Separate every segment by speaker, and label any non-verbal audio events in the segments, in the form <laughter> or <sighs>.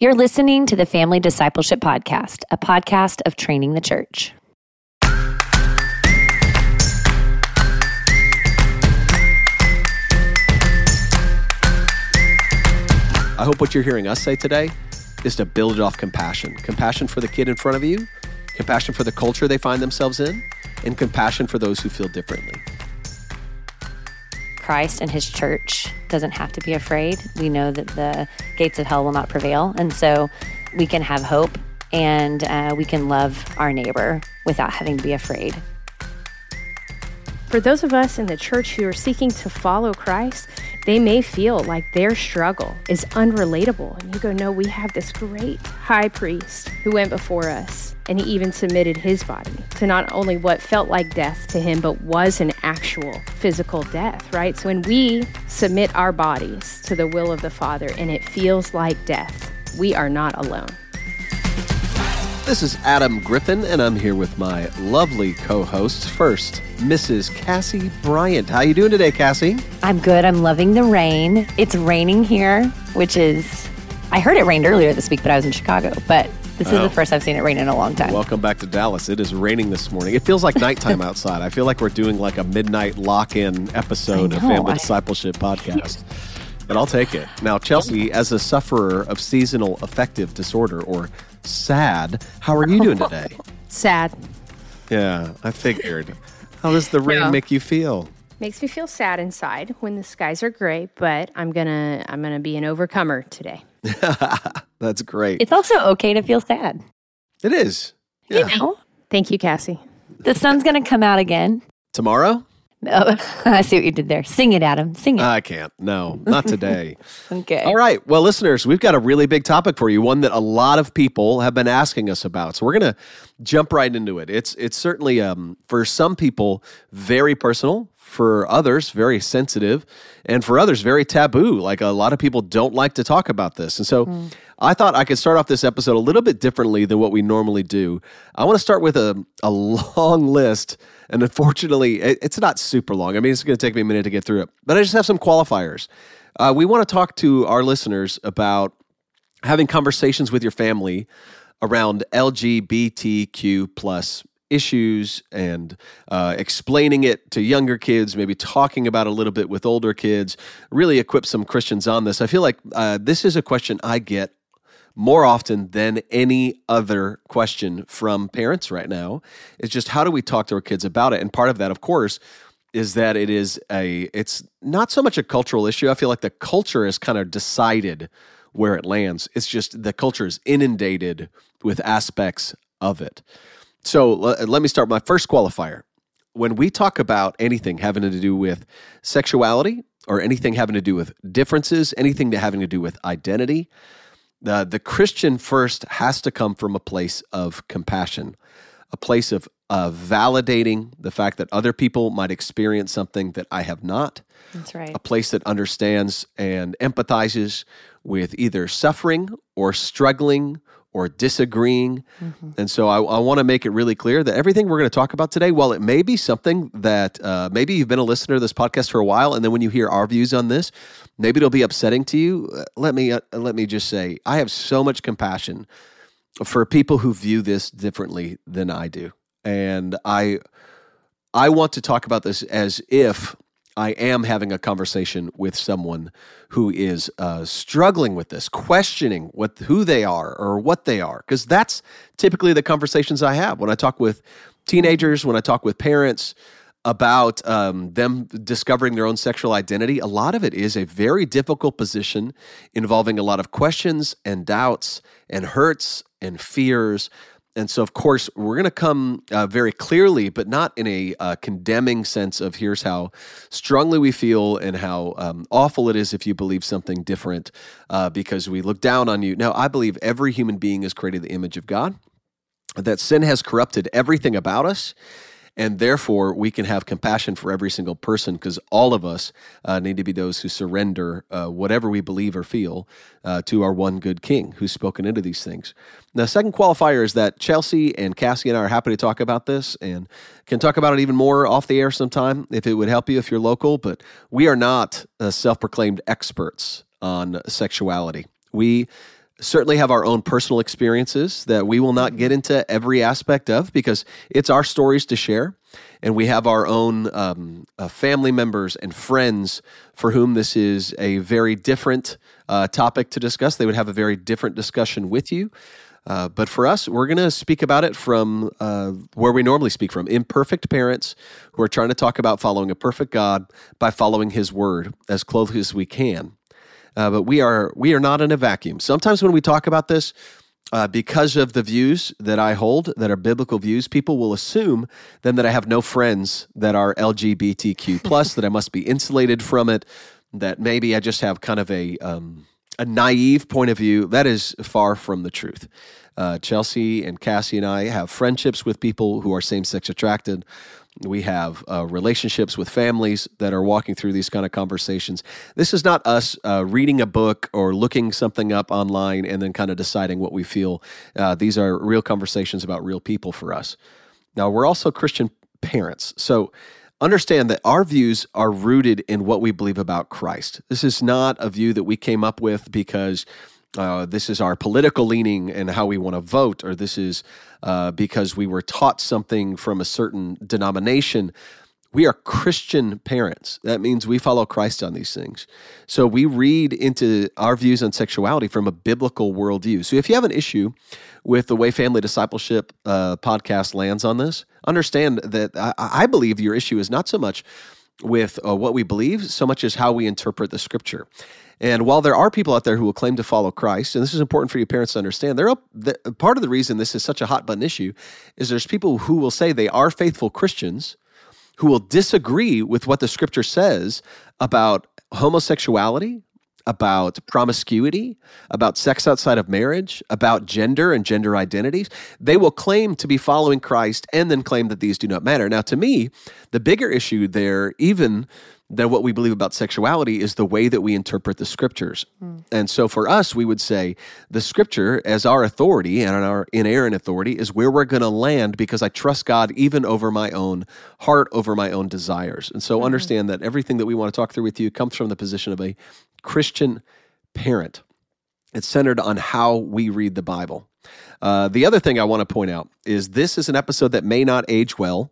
Speaker 1: You're listening to the Family Discipleship Podcast, a podcast of training the church.
Speaker 2: I hope what you're hearing us say today is to build it off compassion compassion for the kid in front of you, compassion for the culture they find themselves in, and compassion for those who feel differently.
Speaker 1: Christ and his church doesn't have to be afraid. We know that the gates of hell will not prevail. And so we can have hope and uh, we can love our neighbor without having to be afraid.
Speaker 3: For those of us in the church who are seeking to follow Christ, they may feel like their struggle is unrelatable. And you go, no, we have this great high priest who went before us, and he even submitted his body to not only what felt like death to him, but was an actual physical death, right? So when we submit our bodies to the will of the Father and it feels like death, we are not alone.
Speaker 2: This is Adam Griffin, and I'm here with my lovely co-hosts. First, Mrs. Cassie Bryant. How you doing today, Cassie?
Speaker 1: I'm good. I'm loving the rain. It's raining here, which is I heard it rained earlier this week, but I was in Chicago. But this is
Speaker 2: Oh.
Speaker 1: the first I've seen it rain in a long time.
Speaker 2: Welcome back to Dallas. It is raining this morning. It feels like nighttime <laughs> outside. I feel like we're doing like a midnight lock-in episode of Family
Speaker 1: I-
Speaker 2: Discipleship Podcast. But I'll take it. Now, Chelsea, as a sufferer of seasonal affective disorder or SAD, how are you doing today? <laughs>
Speaker 3: Sad.
Speaker 2: Yeah, I figured. How does the rain
Speaker 3: Yeah.
Speaker 2: make you feel?
Speaker 3: Makes me feel sad inside when the skies are gray, but I'm gonna I'm gonna be an overcomer today. <laughs>
Speaker 2: That's great.
Speaker 1: it's also okay to feel sad.
Speaker 2: It is. Yeah.
Speaker 1: You know,
Speaker 3: Thank you, Cassie.
Speaker 1: the sun's going to come out again.
Speaker 2: Tomorrow? <laughs>
Speaker 1: Oh, I see what you did there. Sing it, Adam. Sing it.
Speaker 2: I can't. No, not today. <laughs>
Speaker 1: okay.
Speaker 2: All right. Well, listeners, we've got a really big topic for you, one that a lot of people have been asking us about. So we're going to jump right into it. It's it's certainly um, for some people very personal, for others very sensitive, and for others very taboo. Like a lot of people don't like to talk about this. And so I thought I could start off this episode a little bit differently than what we normally do. I want to start with a, a <laughs> long list. And unfortunately, it- it's not super long. I mean, it's going to take me a minute to get through it, but I just have some qualifiers. Uh, we want to talk to our listeners about having conversations with your family around LGBTQ plus issues and uh, explaining it to younger kids, maybe talking about a little bit with older kids, really equip some Christians on this. I feel like uh, this is a question I get more often than any other question from parents right now. is just how do we talk to our kids about it? And part of that, of course, is that it is a it's not so much a cultural issue. I feel like the culture has kind of decided where it lands. It's just the culture is inundated with aspects of it. So le- let me start my first qualifier. When we talk about anything having to do with sexuality or anything having to do with differences, anything having to do with identity, the, the Christian first has to come from a place of compassion, a place of uh, validating the fact that other people might experience something that I have not,
Speaker 1: That's right.
Speaker 2: a place that understands and empathizes with either suffering or struggling or disagreeing. And so I, I want to make it really clear that everything we're going to talk about today, while it may be something that uh, maybe you've been a listener to this podcast for a while, and then when you hear our views on this, maybe it'll be upsetting to you. uh, Let me uh, let me just say, I have so much compassion for people who view this differently than I do, and I I want to talk about this as if I am having a conversation with someone who is uh, struggling with this, questioning what who they are or what they are, because that's typically the conversations I have when I talk with teenagers, when I talk with parents about um, them discovering their own sexual identity. A lot of it is a very difficult position involving a lot of questions and doubts and hurts and fears. And so, of course, we're going to come uh, very clearly, but not in a uh, condemning sense of here's how strongly we feel and how um, awful it is if you believe something different uh, because we look down on you. Now, I believe every human being is created the image of God, that sin has corrupted everything about us. And therefore, we can have compassion for every single person because all of us uh, need to be those who surrender uh, whatever we believe or feel uh, to our one good King who's spoken into these things. Now, second qualifier is that Chelsea and Cassie and I are happy to talk about this and can talk about it even more off the air sometime if it would help you if you're local. But we are not uh, self proclaimed experts on sexuality. We certainly have our own personal experiences that we will not get into every aspect of because it's our stories to share. And we have our own um, uh, family members and friends for whom this is a very different uh, topic to discuss. They would have a very different discussion with you. Uh, but for us, we're going to speak about it from uh, where we normally speak from imperfect parents who are trying to talk about following a perfect God by following His word as closely as we can. Uh, but we are we are not in a vacuum. Sometimes when we talk about this, uh, because of the views that I hold that are biblical views, people will assume then that I have no friends that are LGBTQ plus, that I must be insulated from it, that maybe I just have kind of a um, a naive point of view. That is far from the truth. Uh, Chelsea and Cassie and I have friendships with people who are same sex attracted. We have uh, relationships with families that are walking through these kind of conversations. This is not us uh, reading a book or looking something up online and then kind of deciding what we feel. Uh, these are real conversations about real people for us. Now, we're also Christian parents. So, understand that our views are rooted in what we believe about Christ. This is not a view that we came up with because uh, this is our political leaning and how we want to vote, or this is uh, because we were taught something from a certain denomination. We are Christian parents. That means we follow Christ on these things. So we read into our views on sexuality from a biblical worldview. So if you have an issue with the way Family Discipleship uh, podcast lands on this, understand that I, I believe your issue is not so much with uh, what we believe, so much as how we interpret the scripture. And while there are people out there who will claim to follow Christ, and this is important for your parents to understand, there the, part of the reason this is such a hot button issue is there's people who will say they are faithful Christians who will disagree with what the scripture says about homosexuality, about promiscuity, about sex outside of marriage, about gender and gender identities. They will claim to be following Christ and then claim that these do not matter. Now, to me, the bigger issue there, even than what we believe about sexuality is the way that we interpret the scriptures. Mm. And so for us, we would say the scripture as our authority and our inerrant authority is where we're going to land because I trust God even over my own heart, over my own desires. And so mm. understand that everything that we want to talk through with you comes from the position of a Christian parent. It's centered on how we read the Bible. Uh, the other thing I want to point out is this is an episode that may not age well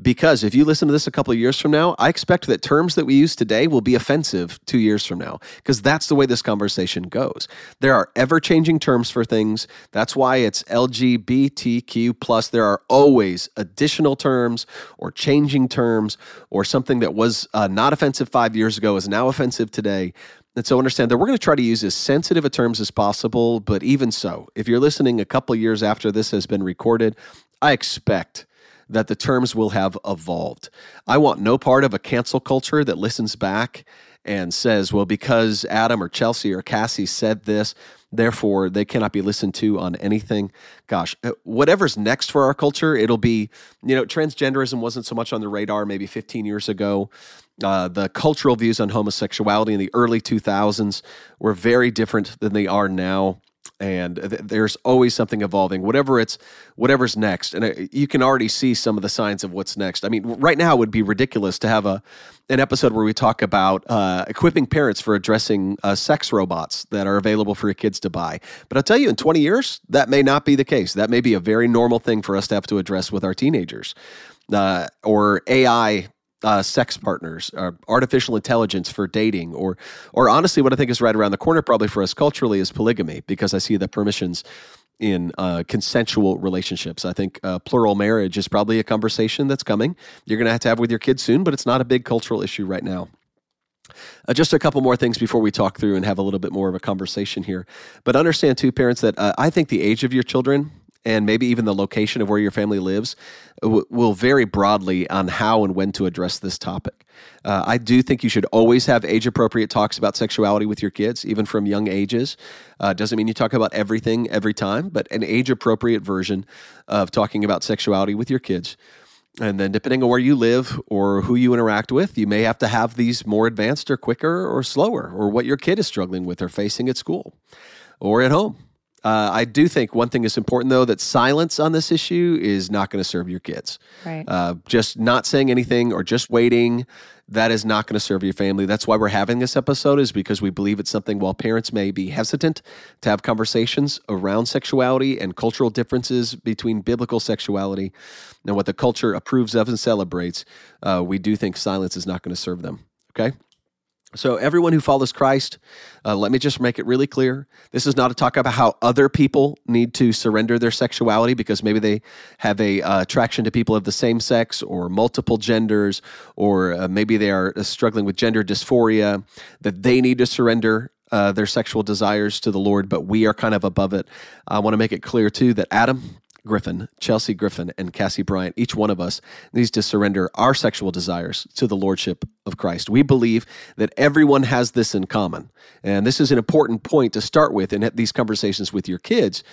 Speaker 2: because if you listen to this a couple of years from now, I expect that terms that we use today will be offensive two years from now because that's the way this conversation goes. There are ever changing terms for things. That's why it's LGBTQ plus. There are always additional terms or changing terms or something that was uh, not offensive five years ago is now offensive today. And so understand that we're going to try to use as sensitive a terms as possible, but even so, if you're listening a couple years after this has been recorded, I expect that the terms will have evolved. I want no part of a cancel culture that listens back and says, well, because Adam or Chelsea or Cassie said this, therefore they cannot be listened to on anything. Gosh, uh, whatever's next for our culture, it'll be, you know, transgenderism wasn't so much on the radar maybe 15 years ago. Uh, the cultural views on homosexuality in the early 2000s were very different than they are now and th- there's always something evolving whatever it's whatever's next. And uh, you can already see some of the signs of what's next. I mean right now it would be ridiculous to have a an episode where we talk about uh, equipping parents for addressing uh, sex robots that are available for your kids to buy. But i'll tell you in 20 years that may not be the case. That may be a very normal thing for us to have to address with our teenagers. Uh, or ai uh, sex partners, or artificial intelligence for dating, or or honestly, what I think is right around the corner probably for us culturally is polygamy, because I see the permissions in uh, consensual relationships. I think uh, plural marriage is probably a conversation that's coming. You're going to have to have with your kids soon, but it's not a big cultural issue right now. Uh, just a couple more things before we talk through and have a little bit more of a conversation here. But understand, too, parents, that uh, I think the age of your children and maybe even the location of where your family lives w- will vary broadly on how and when to address this topic. Uh, I do think you should always have age appropriate talks about sexuality with your kids, even from young ages. Uh, doesn't mean you talk about everything every time, but an age appropriate version of talking about sexuality with your kids. And then, depending on where you live or who you interact with, you may have to have these more advanced or quicker or slower, or what your kid is struggling with or facing at school or at home. Uh, I do think one thing is important, though, that silence on this issue is not going to serve your kids.
Speaker 1: Right.
Speaker 2: Uh, just not saying anything or just waiting, that is not going to serve your family. That's why we're having this episode is because we believe it's something while parents may be hesitant to have conversations around sexuality and cultural differences between biblical sexuality and what the culture approves of and celebrates, uh, we do think silence is not going to serve them. Okay? So, everyone who follows Christ, uh, let me just make it really clear. This is not a talk about how other people need to surrender their sexuality because maybe they have a uh, attraction to people of the same sex or multiple genders, or uh, maybe they are uh, struggling with gender dysphoria, that they need to surrender uh, their sexual desires to the Lord, but we are kind of above it. I want to make it clear, too, that Adam Griffin, Chelsea Griffin, and Cassie Bryant, each one of us needs to surrender our sexual desires to the Lordship of Christ. We believe that everyone has this in common. And this is an important point to start with in these conversations with your kids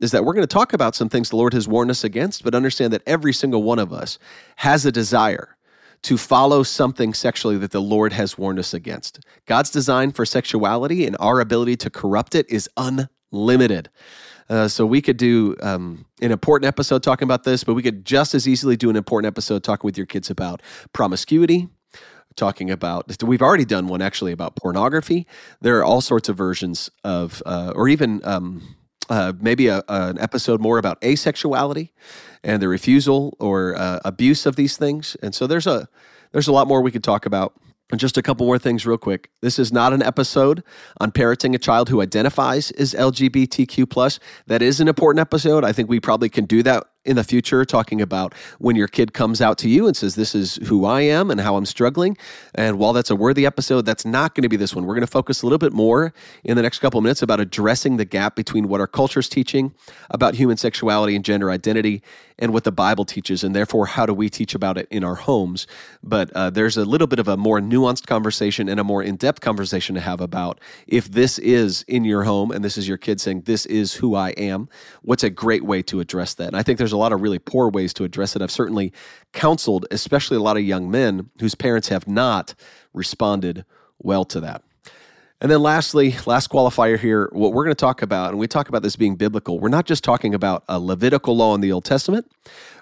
Speaker 2: is that we're going to talk about some things the Lord has warned us against, but understand that every single one of us has a desire to follow something sexually that the Lord has warned us against. God's design for sexuality and our ability to corrupt it is unlimited. Uh, so we could do um, an important episode talking about this, but we could just as easily do an important episode talking with your kids about promiscuity, talking about we've already done one actually about pornography. There are all sorts of versions of uh, or even um, uh, maybe a, an episode more about asexuality and the refusal or uh, abuse of these things. And so there's a there's a lot more we could talk about and just a couple more things, real quick. This is not an episode on parenting a child who identifies as LGBTQ. That is an important episode. I think we probably can do that in the future talking about when your kid comes out to you and says, This is who I am and how I'm struggling. And while that's a worthy episode, that's not going to be this one. We're going to focus a little bit more in the next couple of minutes about addressing the gap between what our culture is teaching about human sexuality and gender identity and what the Bible teaches. And therefore, how do we teach about it in our homes? But uh, there's a little bit of a more nuanced conversation and a more in depth conversation to have about if this is in your home and this is your kid saying, This is who I am, what's a great way to address that? And I think there's a lot of really poor ways to address it. I've certainly counseled, especially a lot of young men whose parents have not responded well to that. And then, lastly, last qualifier here, what we're going to talk about, and we talk about this being biblical, we're not just talking about a Levitical law in the Old Testament.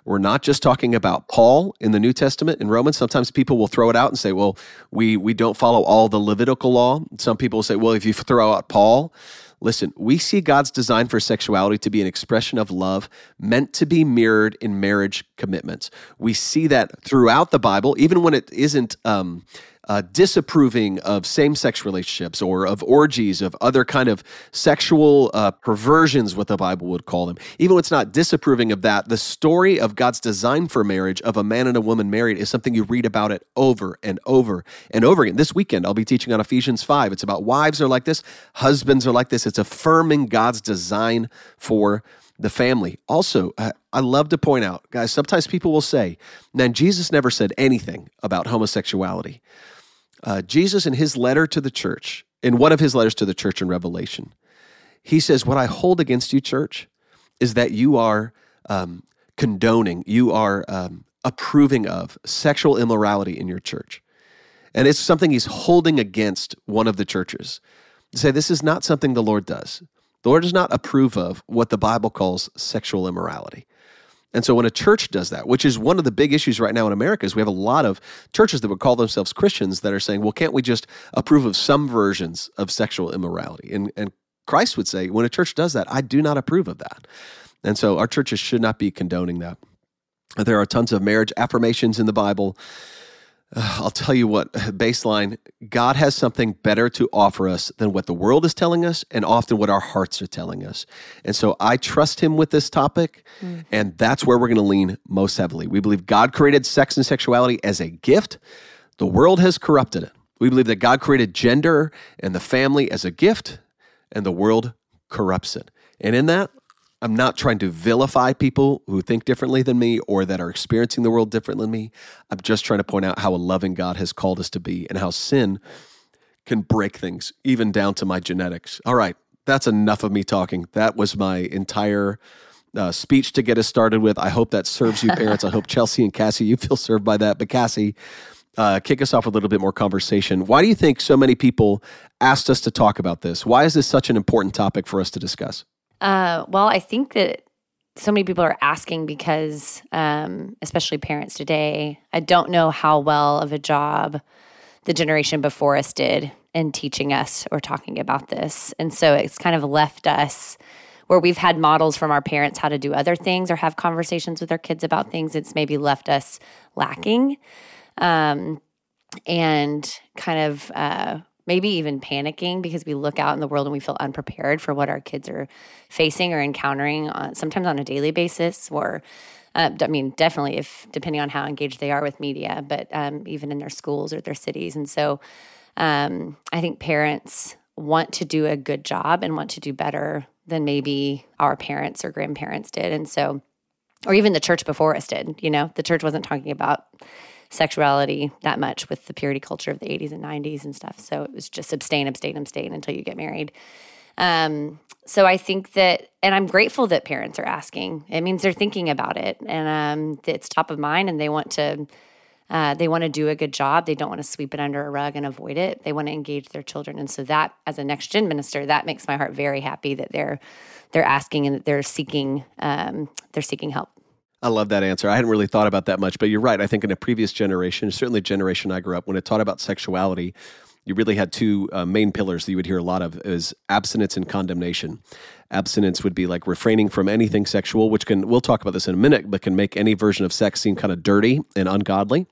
Speaker 2: We're not just talking about Paul in the New Testament in Romans. Sometimes people will throw it out and say, well, we, we don't follow all the Levitical law. Some people say, well, if you throw out Paul, Listen, we see God's design for sexuality to be an expression of love meant to be mirrored in marriage commitments. We see that throughout the Bible, even when it isn't um, uh, disapproving of same-sex relationships or of orgies of other kind of sexual uh, perversions what the bible would call them. Even it's not disapproving of that the story of god's design for marriage of a man and a woman married is something you read about it over and over and over again. This weekend i'll be teaching on ephesians 5 it's about wives are like this husbands are like this. It's affirming god's design for the family. Also, I love to point out, guys, sometimes people will say, man, Jesus never said anything about homosexuality uh, Jesus, in his letter to the church, in one of his letters to the church in Revelation, he says, What I hold against you, church, is that you are um, condoning, you are um, approving of sexual immorality in your church. And it's something he's holding against one of the churches. To say this is not something the Lord does. The Lord does not approve of what the Bible calls sexual immorality. And so when a church does that, which is one of the big issues right now in America, is we have a lot of churches that would call themselves Christians that are saying, well, can't we just approve of some versions of sexual immorality? And, and Christ would say, when a church does that, I do not approve of that. And so our churches should not be condoning that. There are tons of marriage affirmations in the Bible. <sighs> I'll tell you what, <sighs> baseline, God has something better to offer us than what the world is telling us and often what our hearts are telling us. And so I trust him with this topic, mm. and that's where we're going to lean most heavily. We believe God created sex and sexuality as a gift, the world has corrupted it. We believe that God created gender and the family as a gift, and the world corrupts it. And in that, I'm not trying to vilify people who think differently than me or that are experiencing the world differently than me. I'm just trying to point out how a loving God has called us to be and how sin can break things, even down to my genetics. All right, that's enough of me talking. That was my entire uh, speech to get us started with. I hope that serves you, parents. I hope Chelsea and Cassie, you feel served by that. But Cassie, uh, kick us off with a little bit more conversation. Why do you think so many people asked us to talk about this? Why is this such an important topic for us to discuss?
Speaker 1: Uh, well, I think that so many people are asking because, um, especially parents today, I don't know how well of a job the generation before us did in teaching us or talking about this. And so it's kind of left us where we've had models from our parents how to do other things or have conversations with our kids about things. It's maybe left us lacking um, and kind of uh, maybe even panicking because we look out in the world and we feel unprepared for what our kids are facing or encountering on, sometimes on a daily basis or uh, I mean, definitely if depending on how engaged they are with media, but um, even in their schools or their cities. And so um, I think parents want to do a good job and want to do better than maybe our parents or grandparents did. And so, or even the church before us did, you know, the church wasn't talking about sexuality that much with the purity culture of the 80s and 90s and stuff. So it was just abstain, abstain, abstain until you get married. Um, so I think that, and I'm grateful that parents are asking. It means they're thinking about it, and um, it's top of mind, and they want to. Uh, they want to do a good job. They don't want to sweep it under a rug and avoid it. They want to engage their children, and so that, as a next gen minister, that makes my heart very happy that they're they're asking and that they're seeking um, they're seeking help.
Speaker 2: I love that answer. I hadn't really thought about that much, but you're right. I think in a previous generation, certainly generation I grew up, when it taught about sexuality, you really had two uh, main pillars that you would hear a lot of is abstinence and condemnation. Abstinence would be like refraining from anything sexual, which can we'll talk about this in a minute, but can make any version of sex seem kind of dirty and ungodly.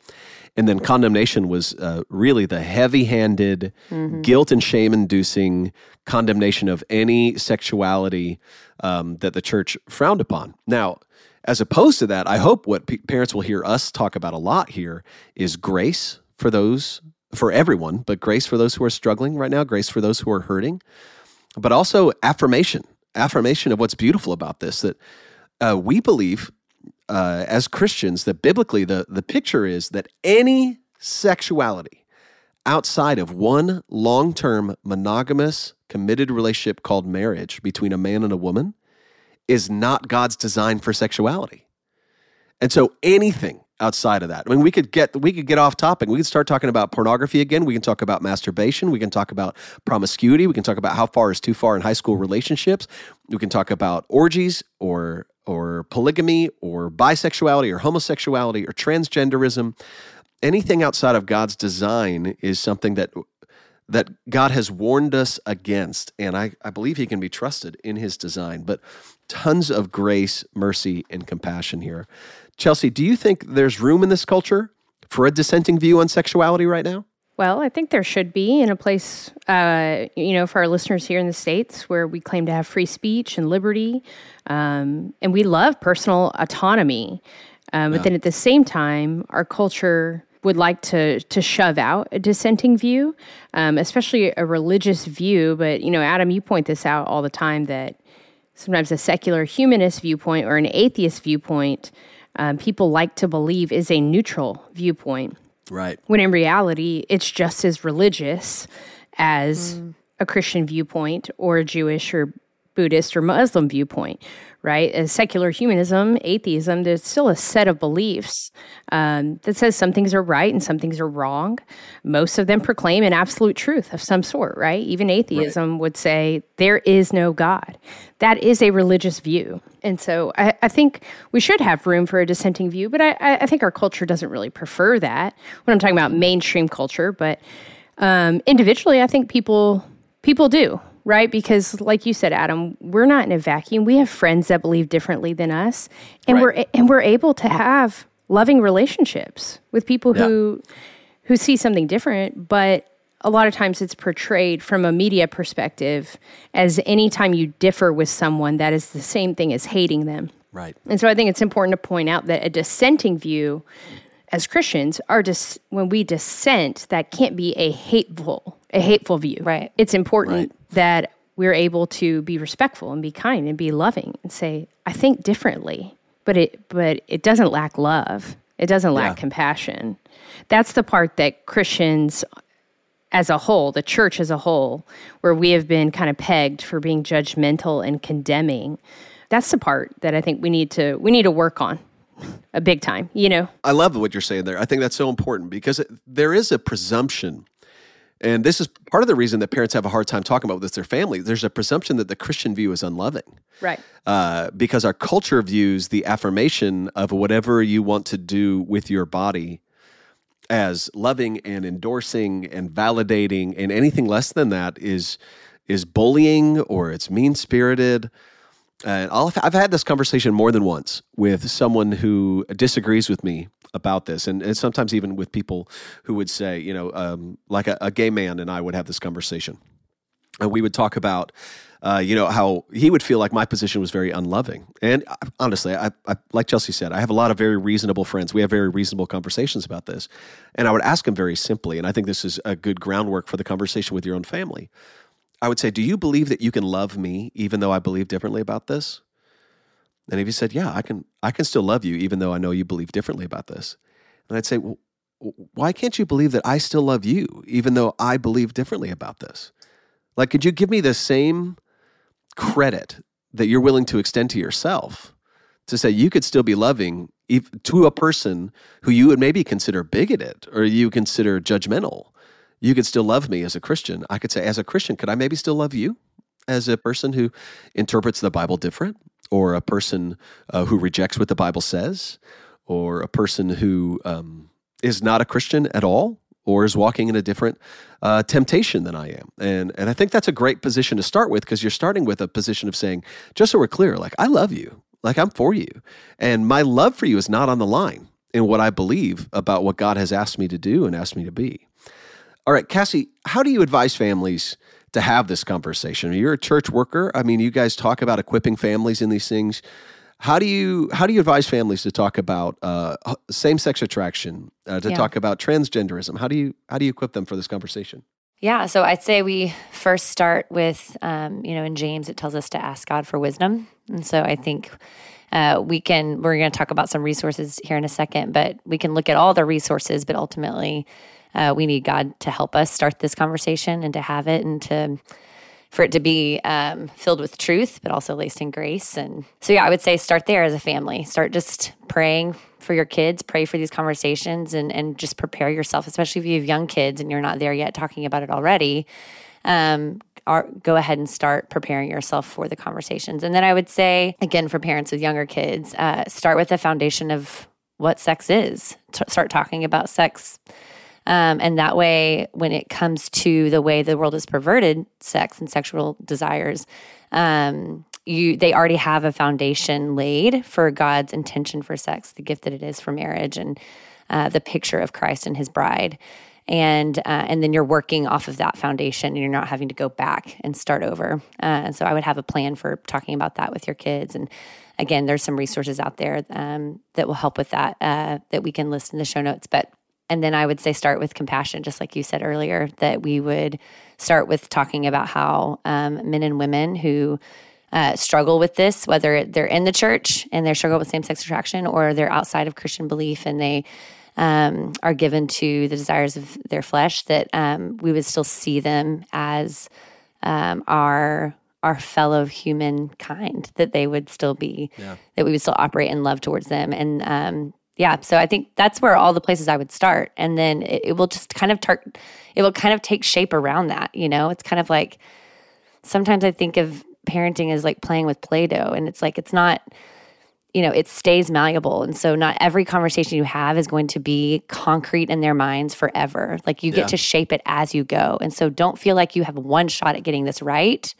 Speaker 2: And then condemnation was uh, really the heavy-handed, mm-hmm. guilt and shame-inducing condemnation of any sexuality um, that the church frowned upon. Now, as opposed to that, I hope what p- parents will hear us talk about a lot here is grace for those for everyone, but grace for those who are struggling right now, grace for those who are hurting, but also affirmation, affirmation of what's beautiful about this that uh, we believe uh, as Christians that biblically the, the picture is that any sexuality outside of one long term monogamous committed relationship called marriage between a man and a woman is not God's design for sexuality. And so anything outside of that. I mean, we could get we could get off topic. We could start talking about pornography again. We can talk about masturbation. We can talk about promiscuity. We can talk about how far is too far in high school relationships. We can talk about orgies or or polygamy or bisexuality or homosexuality or transgenderism. Anything outside of God's design is something that that God has warned us against, and I, I believe He can be trusted in His design. But tons of grace, mercy, and compassion here. Chelsea, do you think there's room in this culture for a dissenting view on sexuality right now?
Speaker 3: Well, I think there should be in a place, uh, you know, for our listeners here in the States where we claim to have free speech and liberty. Um, and we love personal autonomy. Um, yeah. But then at the same time, our culture would like to to shove out a dissenting view, um, especially a religious view. But you know, Adam, you point this out all the time that sometimes a secular humanist viewpoint or an atheist viewpoint um, people like to believe is a neutral viewpoint.
Speaker 2: Right.
Speaker 3: When in reality, it's just as religious as mm. a Christian viewpoint or a Jewish or Buddhist or Muslim viewpoint, right? As secular humanism, atheism, there's still a set of beliefs um, that says some things are right and some things are wrong. Most of them proclaim an absolute truth of some sort, right? Even atheism right. would say there is no God. That is a religious view. And so I, I think we should have room for a dissenting view, but I, I, think our culture doesn't really prefer that when I'm talking about mainstream culture. But um, individually, I think people people do right? Because, like you said, Adam, we're not in a vacuum. We have friends that believe differently than us, and right. we're and we're able to have loving relationships with people yeah. who who see something different. But a lot of times, it's portrayed from a media perspective as anytime you differ with someone, that is the same thing as hating them.
Speaker 2: Right.
Speaker 3: And so, I think it's important to point out that a dissenting view as Christians are dis- when we dissent, that can't be a hateful a hateful view.
Speaker 1: Right.
Speaker 3: It's important right. That we're able to be respectful and be kind and be loving and say, I think differently. But it but it doesn't lack love. It doesn't lack yeah. compassion. That's the part that Christians as a whole, the church as a whole, where we have been kind of pegged for being judgmental and condemning. That's the part that I think we need to we need to work on <laughs> a big time, you know.
Speaker 2: I love what you're saying there. I think that's so important because it, there is a presumption And this is part of the reason that parents have a hard time talking about this with their family. There's a presumption that the Christian view is unloving.
Speaker 3: Right.
Speaker 2: Uh, because our culture views the affirmation of whatever you want to do with your body as loving and endorsing and validating, and anything less than that is is bullying or it's mean spirited. And i have had this conversation more than once with someone who disagrees with me about this, and, and sometimes even with people who would say, you know, um, like a, a gay man and I would have this conversation, and we would talk about uh, you know, how he would feel like my position was very unloving. And I, honestly, I, I, like Chelsea said, I have a lot of very reasonable friends. We have very reasonable conversations about this. And I would ask him very simply, and I think this is a good groundwork for the conversation with your own family. I would say, Do you believe that you can love me even though I believe differently about this? And if you said, Yeah, I can, I can still love you even though I know you believe differently about this. And I'd say, Well, why can't you believe that I still love you even though I believe differently about this? Like, could you give me the same credit that you're willing to extend to yourself to say you could still be loving to a person who you would maybe consider bigoted or you consider judgmental. You could still love me as a Christian. I could say, as a Christian, could I maybe still love you as a person who interprets the Bible different or a person uh, who rejects what the Bible says or a person who um, is not a Christian at all or is walking in a different uh, temptation than I am. And, and I think that's a great position to start with because you're starting with a position of saying, just so we're clear, like, I love you, like, I'm for you. And my love for you is not on the line in what I believe about what God has asked me to do and asked me to be. All right, Cassie, how do you advise families to have this conversation? You're a church worker. I mean, you guys talk about equipping families in these things. How do you how do you advise families to talk about uh, same sex attraction, uh, to yeah. talk about transgenderism? How do you how do you equip them for this conversation?
Speaker 1: Yeah, so I'd say we first start with, um, you know, in James it tells us to ask God for wisdom, and so I think uh, we can. We're going to talk about some resources here in a second, but we can look at all the resources, but ultimately, uh, we need God to help us start this conversation and to have it and to for it to be um, filled with truth, but also laced in grace. And so, yeah, I would say start there as a family. Start just praying for your kids, pray for these conversations, and and just prepare yourself, especially if you have young kids and you're not there yet talking about it already. Um, are, go ahead and start preparing yourself for the conversations. And then I would say, again, for parents with younger kids, uh, start with the foundation of what sex is. T- start talking about sex um, and that way, when it comes to the way the world has perverted sex and sexual desires, um, you they already have a foundation laid for God's intention for sex, the gift that it is for marriage, and uh, the picture of Christ and His bride. And uh, and then you're working off of that foundation, and you're not having to go back and start over. Uh, and so I would have a plan for talking about that with your kids. And again, there's some resources out there um, that will help with that uh, that we can list in the show notes. But and then I would say start with compassion, just like you said earlier, that we would start with talking about how um, men and women who uh, struggle with this, whether they're in the church and they struggle with same sex attraction or they're outside of Christian belief and they um, are given to the desires of their flesh, that um, we would still see them as um, our our fellow humankind, that they would still be, yeah. that we would still operate in love towards them, and um, yeah, so I think that's where all the places I would start, and then it, it will just kind of tar- it will kind of take shape around that. You know, it's kind of like sometimes I think of parenting as like playing with Play-Doh, and it's like it's not. You know, it stays malleable. And so, not every conversation you have is going to be concrete in their minds forever. Like, you yeah. get to shape it as you go. And so, don't feel like you have one shot at getting this right,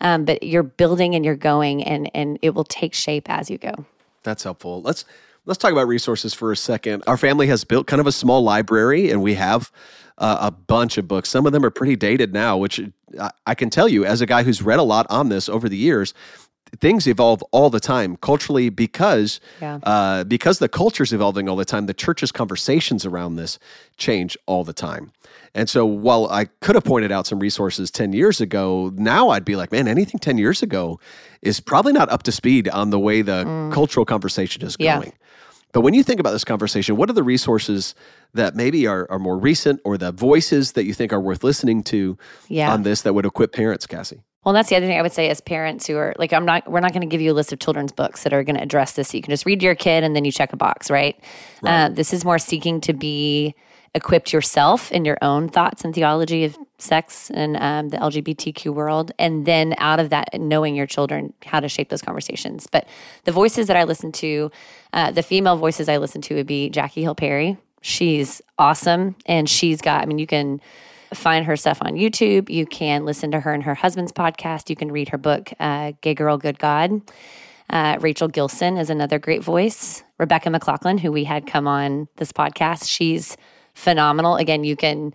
Speaker 1: um, but you're building and you're going, and, and it will take shape as you go.
Speaker 2: That's helpful. Let's let's talk about resources for a second. Our family has built kind of a small library, and we have uh, a bunch of books. Some of them are pretty dated now, which I, I can tell you, as a guy who's read a lot on this over the years, things evolve all the time culturally because yeah. uh, because the culture's evolving all the time the church's conversations around this change all the time and so while i could have pointed out some resources 10 years ago now i'd be like man anything 10 years ago is probably not up to speed on the way the mm. cultural conversation is going yeah. But when you think about this conversation, what are the resources that maybe are, are more recent or the voices that you think are worth listening to yeah. on this that would equip parents, Cassie?
Speaker 1: Well, that's the other thing I would say as parents who are like, I'm not, we're not going to give you a list of children's books that are going to address this. So you can just read your kid and then you check a box, right? right. Uh, this is more seeking to be equipped yourself in your own thoughts and theology of sex and um, the LGBTQ world, and then out of that, knowing your children how to shape those conversations. But the voices that I listen to, uh, the female voices I listen to would be Jackie Hill Perry. She's awesome, and she's got. I mean, you can find her stuff on YouTube. You can listen to her and her husband's podcast. You can read her book, uh, Gay Girl, Good God. Uh, Rachel Gilson is another great voice. Rebecca McLaughlin, who we had come on this podcast, she's phenomenal. Again, you can,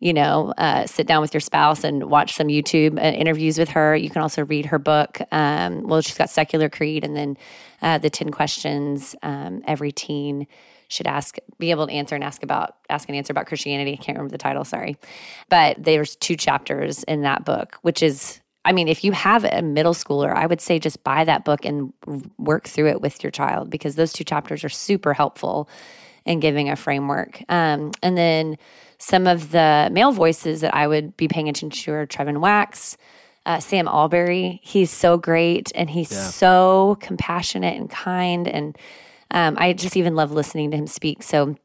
Speaker 1: you know, uh, sit down with your spouse and watch some YouTube uh, interviews with her. You can also read her book. Um, well, she's got Secular Creed and then uh, the 10 questions um, every teen should ask, be able to answer and ask about, ask and answer about Christianity. I can't remember the title, sorry. But there's two chapters in that book, which is I mean, if you have a middle schooler, I would say just buy that book and work through it with your child because those two chapters are super helpful in giving a framework. Um, and then some of the male voices that I would be paying attention to are Trevin Wax, uh, Sam Allberry. He's so great and he's yeah. so compassionate and kind. And um, I just even love listening to him speak. So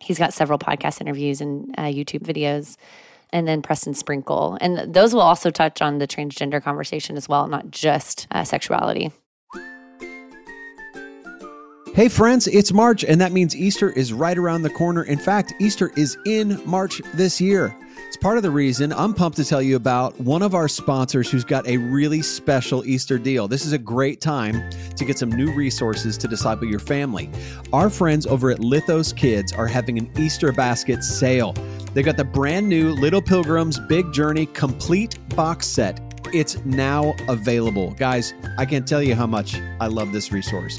Speaker 1: he's got several podcast interviews and uh, YouTube videos and then Preston Sprinkle. And those will also touch on the transgender conversation as well, not just uh, sexuality.
Speaker 2: Hey, friends, it's March, and that means Easter is right around the corner. In fact, Easter is in March this year. It's part of the reason I'm pumped to tell you about one of our sponsors who's got a really special Easter deal. This is a great time to get some new resources to disciple your family. Our friends over at Lithos Kids are having an Easter basket sale. They got the brand new Little Pilgrims Big Journey complete box set. It's now available. Guys, I can't tell you how much I love this resource.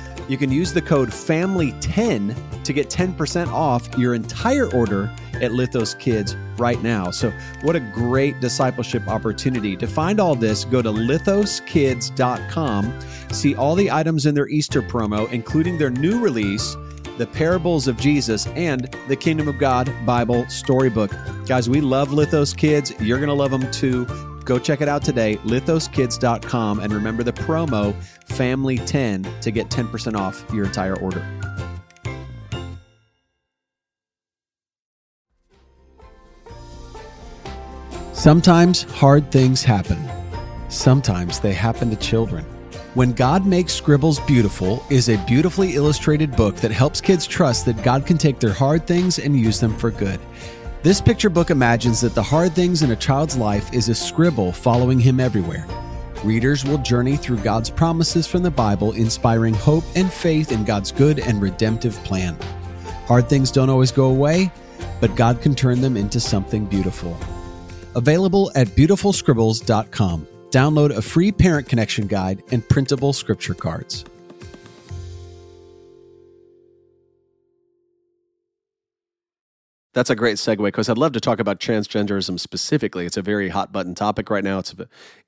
Speaker 2: You can use the code FAMILY10 to get 10% off your entire order at Lithos Kids right now. So, what a great discipleship opportunity. To find all this, go to lithoskids.com, see all the items in their Easter promo, including their new release, The Parables of Jesus, and the Kingdom of God Bible Storybook. Guys, we love Lithos Kids. You're going to love them too. Go check it out today, lithoskids.com, and remember the promo FAMILY10 to get 10% off your entire order. Sometimes hard things happen. Sometimes they happen to children. When God Makes Scribbles Beautiful is a beautifully illustrated book that helps kids trust that God can take their hard things and use them for good. This picture book imagines that the hard things in a child's life is a scribble following him everywhere. Readers will journey through God's promises from the Bible, inspiring hope and faith in God's good and redemptive plan. Hard things don't always go away, but God can turn them into something beautiful. Available at beautifulscribbles.com. Download a free parent connection guide and printable scripture cards.
Speaker 4: That's a great segue because I'd love to talk about transgenderism specifically. It's a very hot button topic right now. It's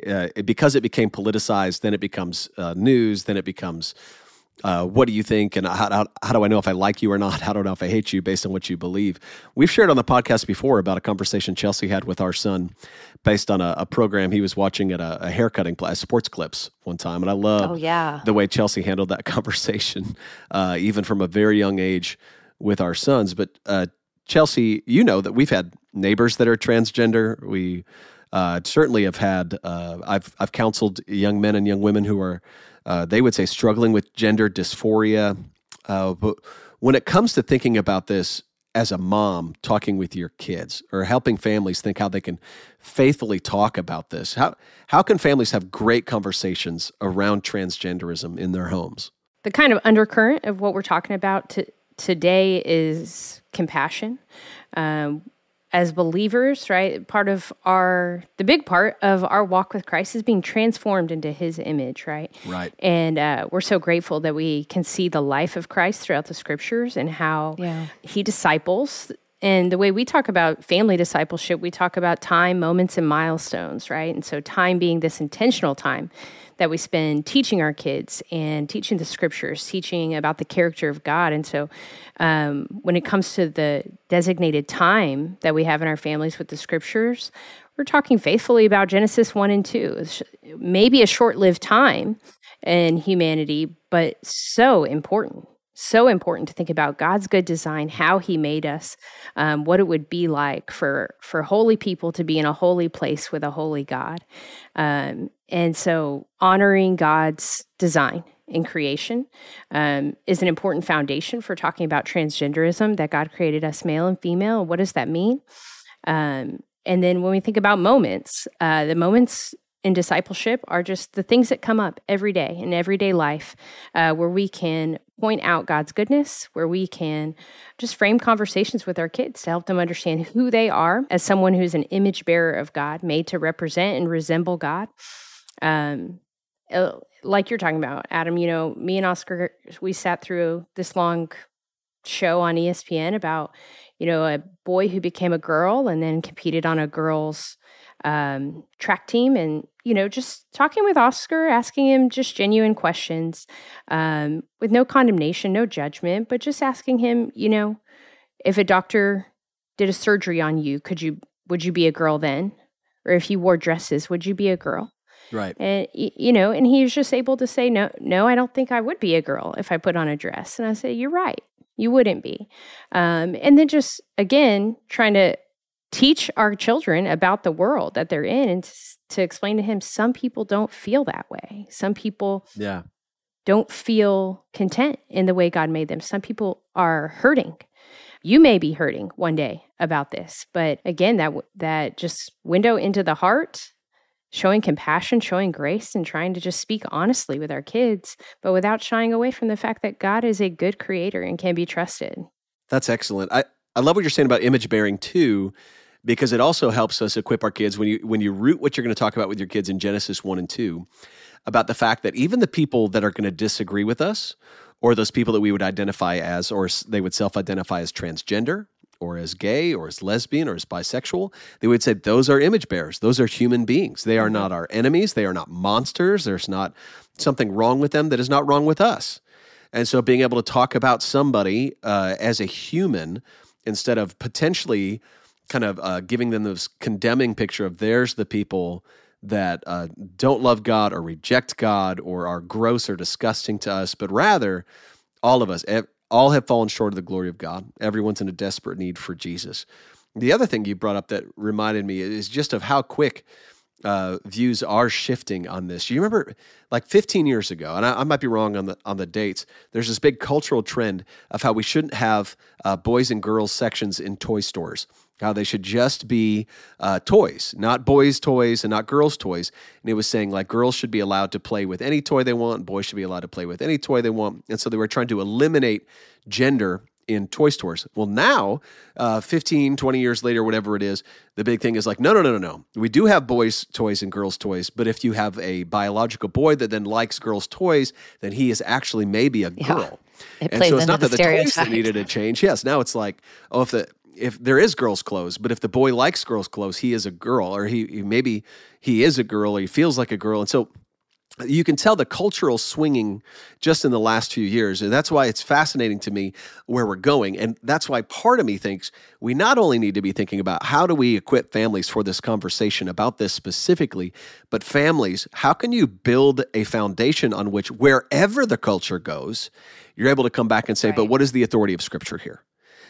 Speaker 4: uh, because it became politicized, then it becomes uh, news, then it becomes uh, what do you think, and how, how, how, do I know if I like you or not? How <laughs> do I know if I hate you based on what you believe? We've shared on the podcast before about a conversation Chelsea had with our son based on a, a program he was watching at a, a haircutting place, sports clips one time, and I love
Speaker 1: oh, yeah.
Speaker 4: the way Chelsea handled that <laughs> conversation, uh, even from a very young age with our sons. But uh, Chelsea, you know that we've had neighbors that are transgender. We uh, certainly have had. Uh, I've I've counseled young men and young women who are, uh, they would say, struggling with gender dysphoria. Uh, but when it comes to thinking about this as a mom, talking with your kids or helping families think how they can faithfully talk about this, how how can families have great conversations around transgenderism in their homes?
Speaker 3: The kind of undercurrent of what we're talking about to, today is compassion. Um, as believers, right? Part of our, the big part of our walk with Christ is being transformed into his image, right?
Speaker 4: Right.
Speaker 3: And uh, we're so grateful that we can see the life of Christ throughout the scriptures and how yeah. he disciples. And the way we talk about family discipleship, we talk about time, moments, and milestones, right? And so, time being this intentional time that we spend teaching our kids and teaching the scriptures, teaching about the character of God. And so, um, when it comes to the designated time that we have in our families with the scriptures, we're talking faithfully about Genesis 1 and 2. It's maybe a short lived time in humanity, but so important so important to think about God's good design, how He made us, um, what it would be like for for holy people to be in a holy place with a holy God, um, and so honoring God's design in creation um, is an important foundation for talking about transgenderism. That God created us male and female. What does that mean? Um, and then when we think about moments, uh, the moments in discipleship are just the things that come up every day in everyday life uh, where we can point out God's goodness, where we can just frame conversations with our kids to help them understand who they are as someone who's an image bearer of God, made to represent and resemble God. Um, uh, like you're talking about, Adam, you know, me and Oscar, we sat through this long show on ESPN about, you know, a boy who became a girl and then competed on a girls' um, track team and you know just talking with oscar asking him just genuine questions um, with no condemnation no judgment but just asking him you know if a doctor did a surgery on you could you would you be a girl then? Or if you wore dresses would you be a girl
Speaker 2: right
Speaker 3: and you know and he was just able to say no no i don't think i would be a girl if i put on a dress and i said you're right you wouldn't be um, and then just again trying to teach our children about the world that they're in and to, to explain to him some people don't feel that way. Some people
Speaker 2: yeah.
Speaker 3: don't feel content in the way God made them. Some people are hurting. You may be hurting one day about this, but again, that that just window into the heart, showing compassion, showing grace, and trying to just speak honestly with our kids, but without shying away from the fact that God is a good creator and can be trusted.
Speaker 2: That's excellent. I, I love what you're saying about image bearing too, because it also helps us equip our kids when you when you root what you're going to talk about with your kids in Genesis 1 and 2 about the fact that even the people that are going to disagree with us or those people that we would identify as or they would self-identify as transgender or as gay or as lesbian or as bisexual, they would say those are image bearers. Those are human beings. They are mm-hmm. not our enemies. They are not monsters. There's not something wrong with them that is not wrong with us. And so being able to talk about somebody uh, as a human instead of potentially kind of uh, giving them this condemning picture of there's the people that uh, don't love God or reject God or are gross or disgusting to us, but rather all of us, all have fallen short of the glory of God. Everyone's in a desperate need for Jesus. The other thing you brought up that reminded me is just of how quick uh, views are shifting on this. You remember, like 15 years ago, and I, I, might be wrong on the on the dates. There's this big cultural trend of how we shouldn't have uh, boys and girls sections in toy stores. How they should just be uh, toys, not boys' toys and not girls' toys. And it was saying like girls should be allowed to play with any toy they want, and boys should be allowed to play with any toy they want. And so they were trying to eliminate gender in toy stores. Well, now, uh, 15, 20 years later, whatever it is, the big thing is like, no, no, no, no, no. We do have boys' toys and girls' toys, but if you have a biological boy that then likes girls' toys, then he is actually maybe a girl.
Speaker 1: Yeah. It and so it's not that the toys that
Speaker 2: needed a change. Yes, now it's like, oh, if the if there is girls' clothes, but if the boy likes girls' clothes, he is a girl, or he, he maybe he is a girl, or he feels like a girl, and so you can tell the cultural swinging just in the last few years. And that's why it's fascinating to me where we're going. And that's why part of me thinks we not only need to be thinking about how do we equip families for this conversation about this specifically, but families, how can you build a foundation on which wherever the culture goes, you're able to come back and say, right. but what is the authority of Scripture here?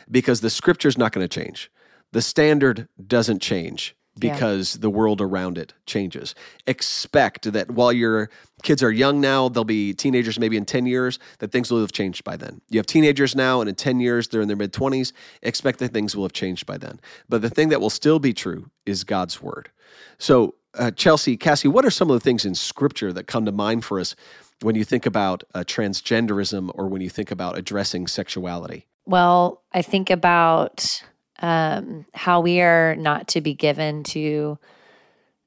Speaker 2: Because the Scripture is not going to change, the standard doesn't change because yeah. the world around it changes. Expect that while your kids are young now, they'll be teenagers maybe in 10 years, that things will have changed by then. You have teenagers now, and in 10 years, they're in their mid 20s. Expect that things will have changed by then. But the thing that will still be true is God's word. So, uh, Chelsea, Cassie, what are some of the things in scripture that come to mind for us when you think about uh, transgenderism or when you think about addressing sexuality?
Speaker 1: Well, I think about um, how we are not to be given to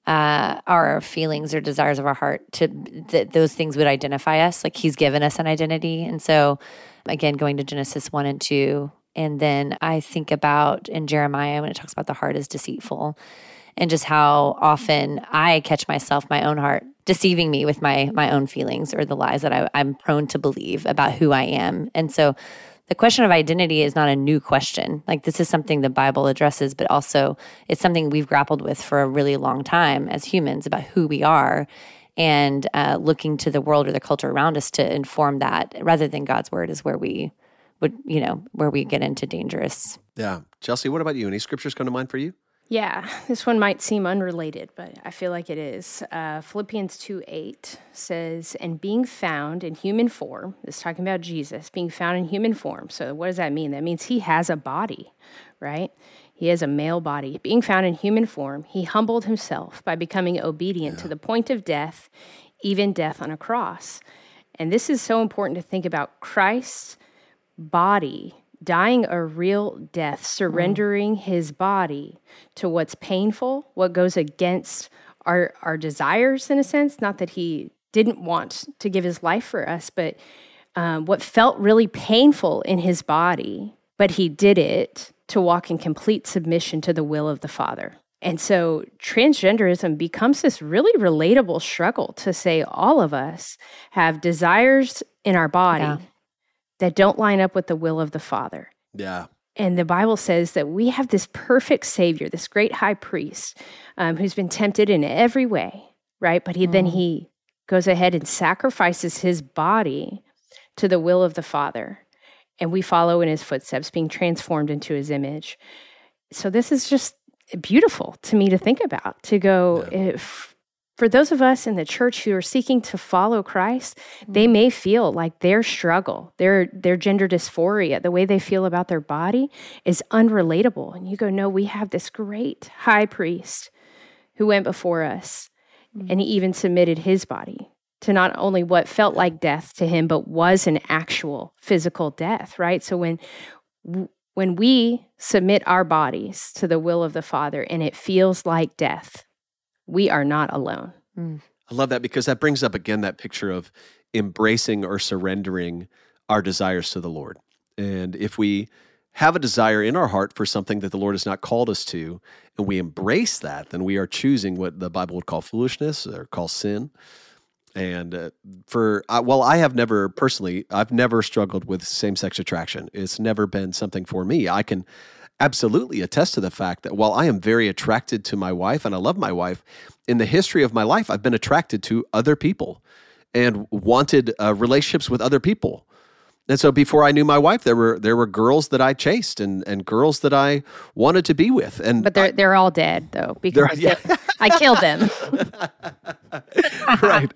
Speaker 1: uh, our feelings or desires of our heart to that those things would identify us like he's given us an identity and so again going to genesis 1 and 2 and then i think about in jeremiah when it talks about the heart is deceitful and just how often I catch myself, my own heart, deceiving me with my my own feelings or the lies that I, I'm prone to believe about who I am. And so the question of identity is not a new question. Like this is something the Bible addresses, but also it's something we've grappled with for a really long time as humans about who we are and uh, looking to the world or the culture around us to inform that rather than God's word is where we would, you know, where we get into dangerous.
Speaker 2: Yeah. Chelsea, what about you? Any scriptures come to mind for you?
Speaker 3: Yeah, this one might seem unrelated, but I feel like it is. Uh, Philippians 2 8 says, And being found in human form, this talking about Jesus, being found in human form. So, what does that mean? That means he has a body, right? He has a male body. Being found in human form, he humbled himself by becoming obedient yeah. to the point of death, even death on a cross. And this is so important to think about Christ's body dying a real death, surrendering mm. his body to what's painful, what goes against our our desires in a sense. Not that he didn't want to give his life for us, but um, what felt really painful in his body, but he did it to walk in complete submission to the will of the Father. And so transgenderism becomes this really relatable struggle to say all of us have desires in our body yeah that don't line up with the will of the Father.
Speaker 2: Yeah.
Speaker 3: And the Bible says that we have this perfect Savior, this great high priest, um, who's been tempted in every way, right? But he, mm. then he goes ahead and sacrifices his body to the will of the Father. And we follow in his footsteps, being transformed into his image. So this is just beautiful to me to think about, to go, yeah. if for those of us in the church who are seeking to follow Christ, they mm-hmm. may feel like their struggle, their their gender dysphoria, the way they feel about their body is unrelatable. And you go, no, we have this great high priest who went before us, mm-hmm. and he even submitted his body to not only what felt like death to him, but was an actual physical death, right? So when when we submit our bodies to the will of the Father and it feels like death, we are not alone.
Speaker 2: Mm. I love that because that brings up again that picture of embracing or surrendering our desires to the Lord. And if we have a desire in our heart for something that the Lord has not called us to, and we embrace that, then we are choosing what the Bible would call foolishness or call sin. And uh, for, uh, well, I have never personally, I've never struggled with same sex attraction. It's never been something for me. I can absolutely attest to the fact that while I am very attracted to my wife and I love my wife, in the history of my life, I've been attracted to other people and wanted uh, relationships with other people. And so before I knew my wife, there were there were girls that I chased and, and girls that I wanted to be with. And
Speaker 3: but they're I, they're all dead though because <laughs> yeah. I killed them. <laughs>
Speaker 2: right.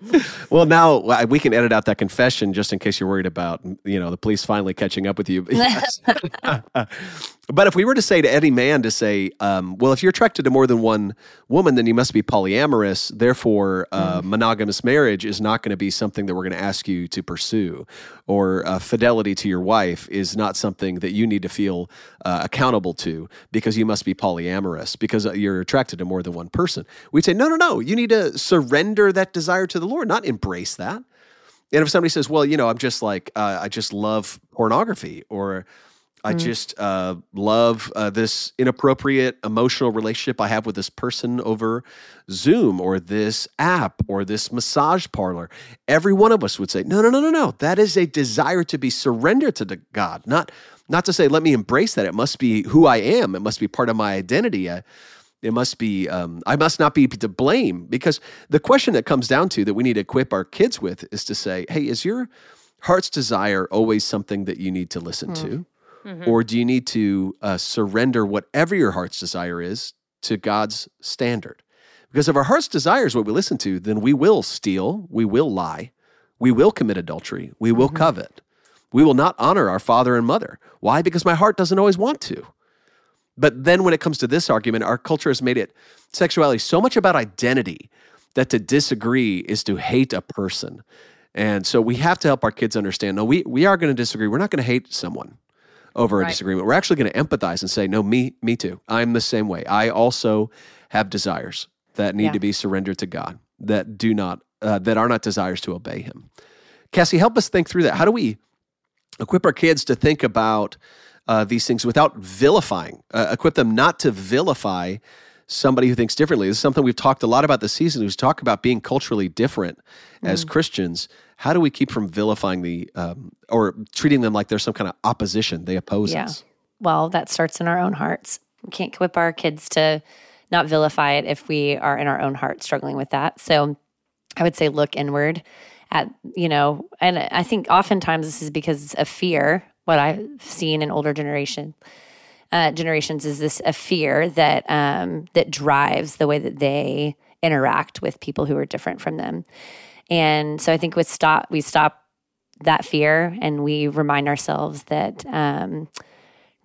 Speaker 2: Well, now we can edit out that confession just in case you're worried about you know the police finally catching up with you. <laughs> but if we were to say to any man to say, um, well, if you're attracted to more than one woman, then you must be polyamorous. Therefore, uh, mm. monogamous marriage is not going to be something that we're going to ask you to pursue, or uh, fidelity to your wife is not something that you need to feel uh, accountable to because you must be polyamorous because uh, you're attracted to more than one person. We'd say, no, no, no. You need to surrender that desire to the Lord, not embrace that. And if somebody says, well, you know, I'm just like, uh, I just love pornography or I mm. just uh, love uh, this inappropriate emotional relationship I have with this person over Zoom or this app or this massage parlor. Every one of us would say, no, no, no, no, no. That is a desire to be surrendered to God, not not to say let me embrace that. It must be who I am. It must be part of my identity. I, it must be um, I must not be to blame because the question that comes down to that we need to equip our kids with is to say, hey, is your heart's desire always something that you need to listen mm. to? Mm-hmm. Or do you need to uh, surrender whatever your heart's desire is to God's standard? Because if our heart's desire is what we listen to, then we will steal, we will lie, we will commit adultery, we will mm-hmm. covet, we will not honor our father and mother. Why? Because my heart doesn't always want to. But then when it comes to this argument, our culture has made it sexuality so much about identity that to disagree is to hate a person. And so we have to help our kids understand no, we, we are going to disagree. We're not going to hate someone over right. a disagreement. We're actually going to empathize and say, no, me, me too. I'm the same way. I also have desires that need yeah. to be surrendered to God that do not, uh, that are not desires to obey Him. Cassie, help us think through that. How do we equip our kids to think about uh, these things without vilifying? Uh, equip them not to vilify
Speaker 5: somebody who thinks differently. This is something we've talked a lot about this season. We've talked about being culturally different as Christians. How do we keep from vilifying the um, or treating them like there's some kind of opposition? They oppose
Speaker 1: Yeah.
Speaker 5: us.
Speaker 1: Well, that starts in our own hearts. We can't equip our kids to not vilify it if we are in our own heart struggling with that. So I would say look inward at, you know, and I think oftentimes this is because of fear. What I've seen in older generation uh, generations is this a fear that um, that drives the way that they interact with people who are different from them. And so I think with stop we stop that fear and we remind ourselves that um,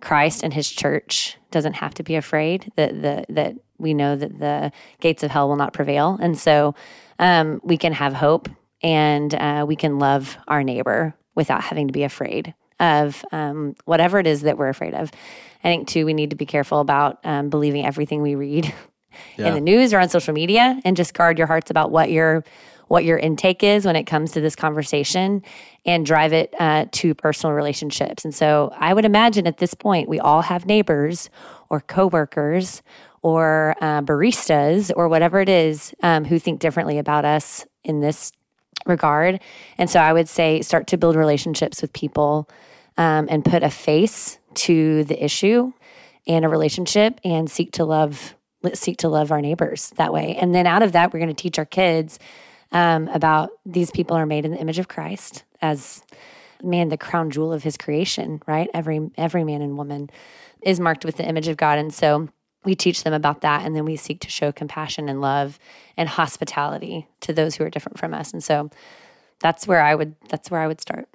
Speaker 1: Christ and His church doesn't have to be afraid that the that we know that the gates of hell will not prevail, and so um, we can have hope and uh, we can love our neighbor without having to be afraid of um, whatever it is that we're afraid of. I think too we need to be careful about um, believing everything we read <laughs> in the news or on social media, and just guard your hearts about what your what your intake is when it comes to this conversation and drive it uh, to personal relationships. And so I would imagine at this point, we all have neighbors or coworkers or uh, baristas or whatever it is um, who think differently about us in this regard. And so I would say start to build relationships with people um, and put a face to the issue and a relationship and seek to love seek to love our neighbors that way. And then out of that, we're going to teach our kids um, about these people are made in the image of Christ as man, the crown jewel of his creation, right? Every every man and woman is marked with the image of God. And so we teach them about that and then we seek to show compassion and love and hospitality to those who are different from us. And so that's where I would that's where I would start.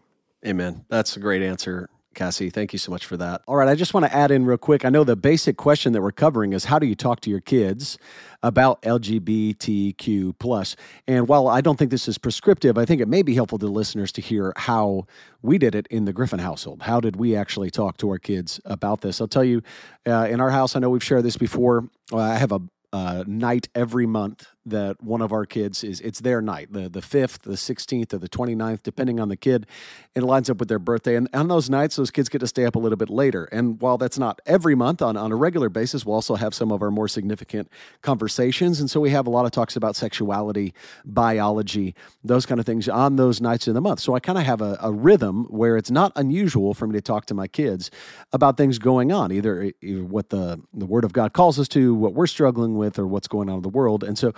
Speaker 5: Amen. That's a great answer, Cassie. Thank you so much for that.
Speaker 2: All right, I just want to add in real quick. I know the basic question that we're covering is how do you talk to your kids about LGBTQ plus? And while I don't think this is prescriptive, I think it may be helpful to listeners to hear how we did it in the Griffin household. How did we actually talk to our kids about this? I'll tell you, uh, in our house, I know we've shared this before. Uh, I have a uh, night every month that one of our kids is it's their night the the 5th the 16th or the 29th depending on the kid. It lines up with their birthday. And on those nights those kids get to stay up a little bit later. And while that's not every month on, on a regular basis we'll also have some of our more significant conversations. And so we have a lot of talks about sexuality biology those kind of things on those nights in the month. So i kind of have a, a rhythm where it's not unusual for me to talk to my kids about things going on either, either what the, the word of god calls us to what we're struggling with or what's going on in the world. And so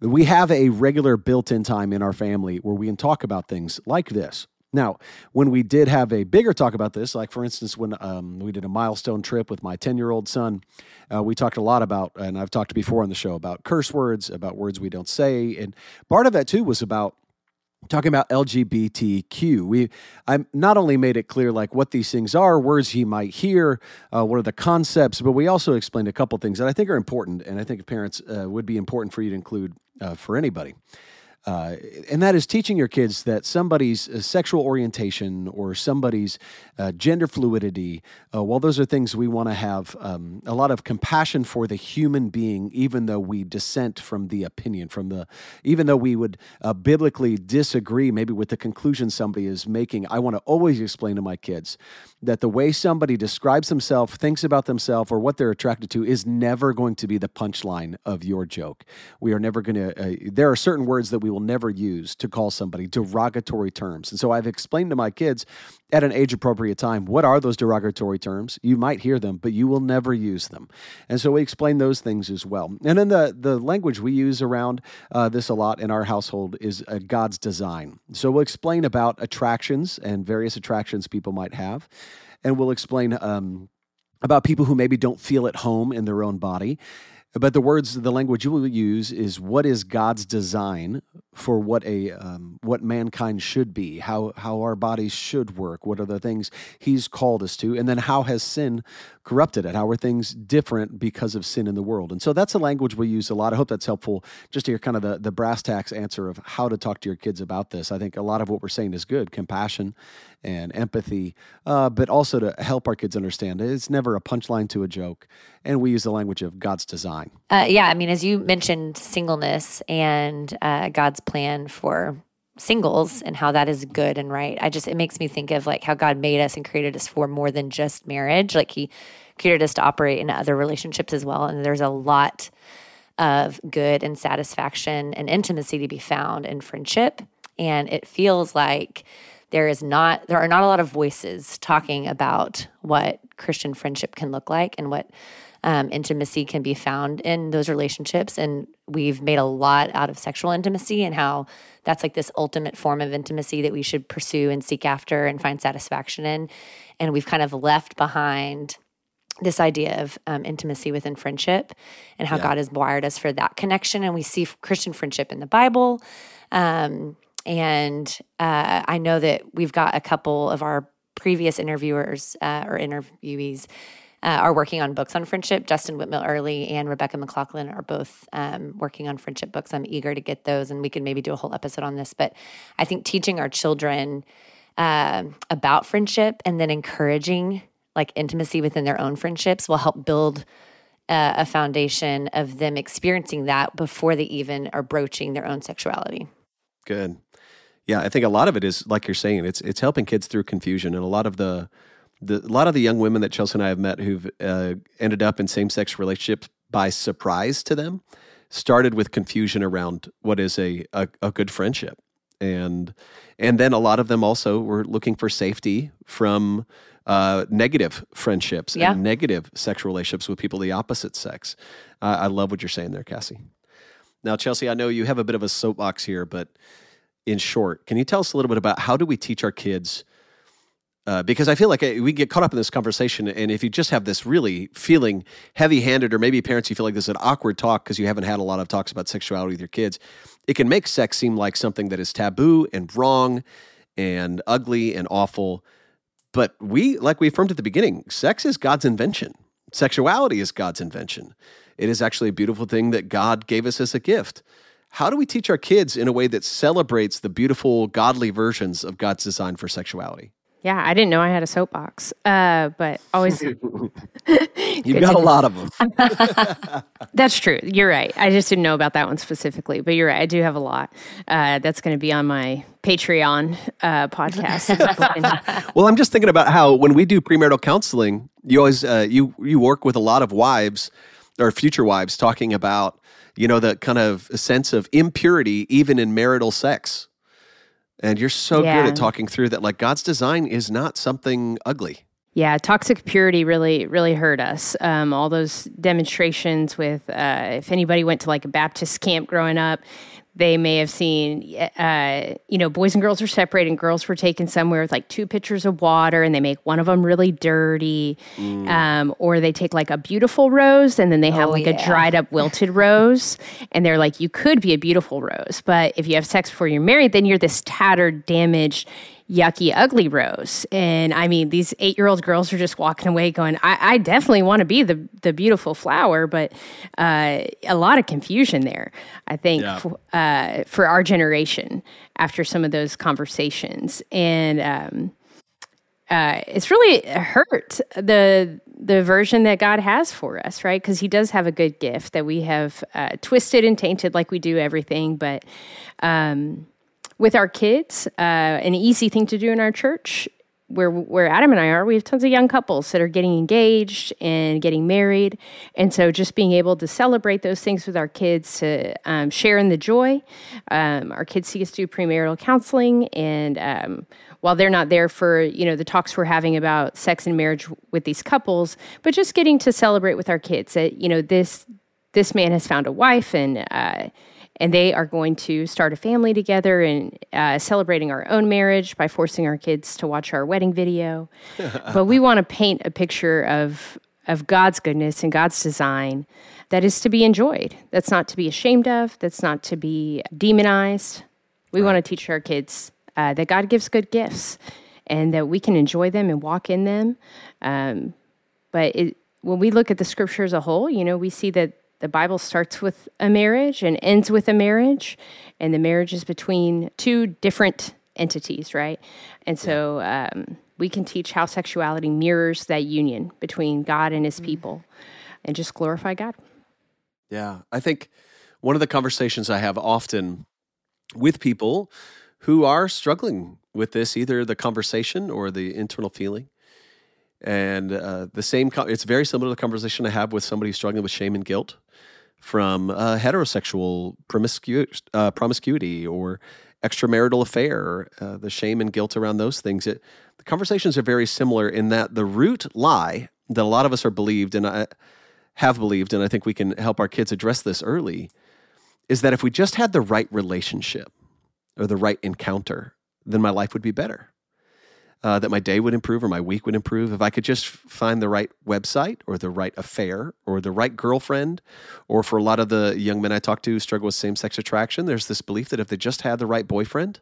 Speaker 2: we have a regular built-in time in our family where we can talk about things like this now, when we did have a bigger talk about this, like for instance, when um, we did a milestone trip with my 10 year old son, uh, we talked a lot about, and I've talked before on the show about curse words, about words we don't say. And part of that too was about talking about LGBTQ. We I not only made it clear like what these things are, words he might hear, uh, what are the concepts, but we also explained a couple things that I think are important, and I think parents uh, would be important for you to include uh, for anybody. Uh, and that is teaching your kids that somebody's uh, sexual orientation or somebody's uh, gender fluidity, uh, well, those are things we want to have um, a lot of compassion for the human being, even though we dissent from the opinion, from the, even though we would uh, biblically disagree maybe with the conclusion somebody is making. I want to always explain to my kids that the way somebody describes themselves, thinks about themselves, or what they're attracted to is never going to be the punchline of your joke. We are never going to, uh, there are certain words that we will never use to call somebody derogatory terms. And so I've explained to my kids at an age appropriate time what are those derogatory terms. You might hear them, but you will never use them. And so we explain those things as well. And then the, the language we use around uh, this a lot in our household is uh, God's design. So we'll explain about attractions and various attractions people might have. And we'll explain um, about people who maybe don't feel at home in their own body. But the words, the language you will use is what is God's design for what a um, what mankind should be, how how our bodies should work, what are the things He's called us to, and then how has sin corrupted it? How are things different because of sin in the world? And so that's a language we use a lot. I hope that's helpful just to hear kind of the, the brass tacks answer of how to talk to your kids about this. I think a lot of what we're saying is good compassion and empathy, uh, but also to help our kids understand it's never a punchline to a joke. And we use the language of God's design.
Speaker 1: Uh, yeah, I mean, as you mentioned, singleness and uh, God's plan for singles and how that is good and right. I just, it makes me think of like how God made us and created us for more than just marriage. Like He created us to operate in other relationships as well. And there's a lot of good and satisfaction and intimacy to be found in friendship. And it feels like there is not there are not a lot of voices talking about what Christian friendship can look like and what um, intimacy can be found in those relationships. And we've made a lot out of sexual intimacy and how that's like this ultimate form of intimacy that we should pursue and seek after and find satisfaction in. And we've kind of left behind this idea of um, intimacy within friendship and how yeah. God has wired us for that connection. And we see Christian friendship in the Bible. Um, and uh, I know that we've got a couple of our previous interviewers uh, or interviewees uh, are working on books on friendship. Justin Whitmel Earley and Rebecca McLaughlin are both um, working on friendship books. I'm eager to get those, and we can maybe do a whole episode on this. But I think teaching our children uh, about friendship and then encouraging like intimacy within their own friendships will help build uh, a foundation of them experiencing that before they even are broaching their own sexuality.
Speaker 2: Good. Yeah, I think a lot of it is like you're saying. It's it's helping kids through confusion, and a lot of the the, a lot of the young women that Chelsea and I have met who've uh, ended up in same sex relationships by surprise to them started with confusion around what is a, a, a good friendship. And and then a lot of them also were looking for safety from uh, negative friendships yeah. and negative sexual relationships with people of the opposite sex. Uh, I love what you're saying there, Cassie. Now, Chelsea, I know you have a bit of a soapbox here, but in short, can you tell us a little bit about how do we teach our kids uh, because I feel like uh, we get caught up in this conversation, and if you just have this really feeling heavy-handed, or maybe parents you feel like this is an awkward talk because you haven't had a lot of talks about sexuality with your kids, it can make sex seem like something that is taboo and wrong, and ugly and awful. But we, like we affirmed at the beginning, sex is God's invention. Sexuality is God's invention. It is actually a beautiful thing that God gave us as a gift. How do we teach our kids in a way that celebrates the beautiful, godly versions of God's design for sexuality?
Speaker 3: Yeah, I didn't know I had a soapbox, uh, but always. <laughs> <laughs>
Speaker 2: You've got a lot of them. <laughs>
Speaker 3: that's true. You're right. I just didn't know about that one specifically, but you're right. I do have a lot. Uh, that's going to be on my Patreon uh, podcast.
Speaker 2: well, I'm just thinking about how when we do premarital counseling, you always uh, you you work with a lot of wives or future wives talking about you know the kind of sense of impurity even in marital sex and you're so yeah. good at talking through that. Like God's design is not something ugly.
Speaker 3: Yeah, toxic purity really, really hurt us. Um, all those demonstrations with, uh, if anybody went to like a Baptist camp growing up, they may have seen, uh, you know, boys and girls are separated, and girls were taken somewhere with like two pitchers of water, and they make one of them really dirty, mm. um, or they take like a beautiful rose, and then they have oh, like yeah. a dried up, wilted rose, <laughs> and they're like, you could be a beautiful rose, but if you have sex before you're married, then you're this tattered, damaged yucky, ugly rose. And I mean, these eight year old girls are just walking away going, I, I definitely want to be the, the beautiful flower, but uh, a lot of confusion there, I think, yeah. uh, for our generation after some of those conversations. And, um, uh, it's really hurt the the version that God has for us, right? Because He does have a good gift that we have uh, twisted and tainted, like we do everything. But um, with our kids, uh, an easy thing to do in our church, where where Adam and I are, we have tons of young couples that are getting engaged and getting married, and so just being able to celebrate those things with our kids, to um, share in the joy. Um, our kids see us do premarital counseling, and um, while they're not there for you know the talks we're having about sex and marriage with these couples, but just getting to celebrate with our kids that you know this this man has found a wife and. Uh, and they are going to start a family together and uh, celebrating our own marriage by forcing our kids to watch our wedding video. <laughs> but we want to paint a picture of of God's goodness and God's design that is to be enjoyed. That's not to be ashamed of. That's not to be demonized. We right. want to teach our kids uh, that God gives good gifts and that we can enjoy them and walk in them. Um, but it, when we look at the scripture as a whole, you know, we see that the Bible starts with a marriage and ends with a marriage, and the marriage is between two different entities, right? And so um, we can teach how sexuality mirrors that union between God and His mm-hmm. people, and just glorify God.
Speaker 2: Yeah, I think one of the conversations I have often with people who are struggling with this, either the conversation or the internal feeling, And uh, the same, co- it's very similar to the conversation I have with somebody struggling with shame and guilt from uh, heterosexual promiscu- uh, promiscuity or extramarital affair, uh, the shame and guilt around those things. It, the conversations are very similar in that the root lie that a lot of us are believed and I have believed, and I think we can help our kids address this early, is that if we just had the right relationship or the right encounter, then my life would be better uh, that my day would improve or my week would improve if I could just find the right website or the right affair or the right girlfriend. Or for a lot of the young men I talk to who struggle with same sex attraction, there's this belief that if they just had the right boyfriend,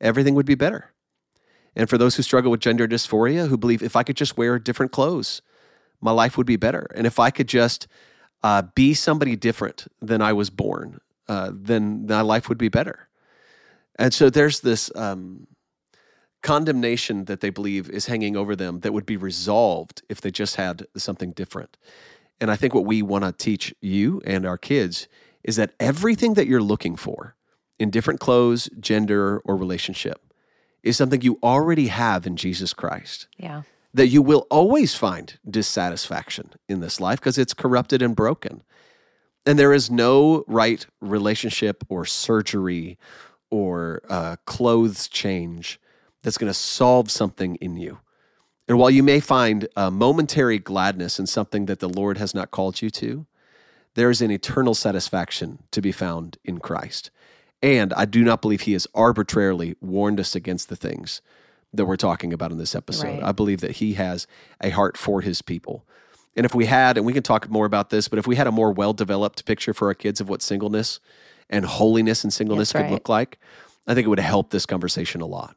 Speaker 2: everything would be better. And for those who struggle with gender dysphoria, who believe if I could just wear different clothes, my life would be better. And if I could just uh, be somebody different than I was born, uh, then my life would be better. And so there's this um, condemnation that they believe is hanging over them that would be resolved if they just had something different. And I think what we want to teach you and our kids is that everything that you're looking for in different clothes, gender, or relationship is something you already have in Jesus Christ.
Speaker 1: Yeah.
Speaker 2: That you will always find dissatisfaction in this life because it's corrupted and broken. And there is no right relationship or surgery or uh, clothes change that's going to solve something in you. And while you may find a momentary gladness in something that the Lord has not called you to, there is an eternal satisfaction to be found in Christ. And I do not believe he has arbitrarily warned us against the things that we're talking about in this episode.
Speaker 1: Right.
Speaker 2: I believe that he has a heart for his people. And if we had, and we can talk more about this, but if we had a more well developed picture for our kids of what singleness and holiness and singleness
Speaker 1: That's
Speaker 2: could
Speaker 1: right.
Speaker 2: look like, I think it would help this conversation a lot.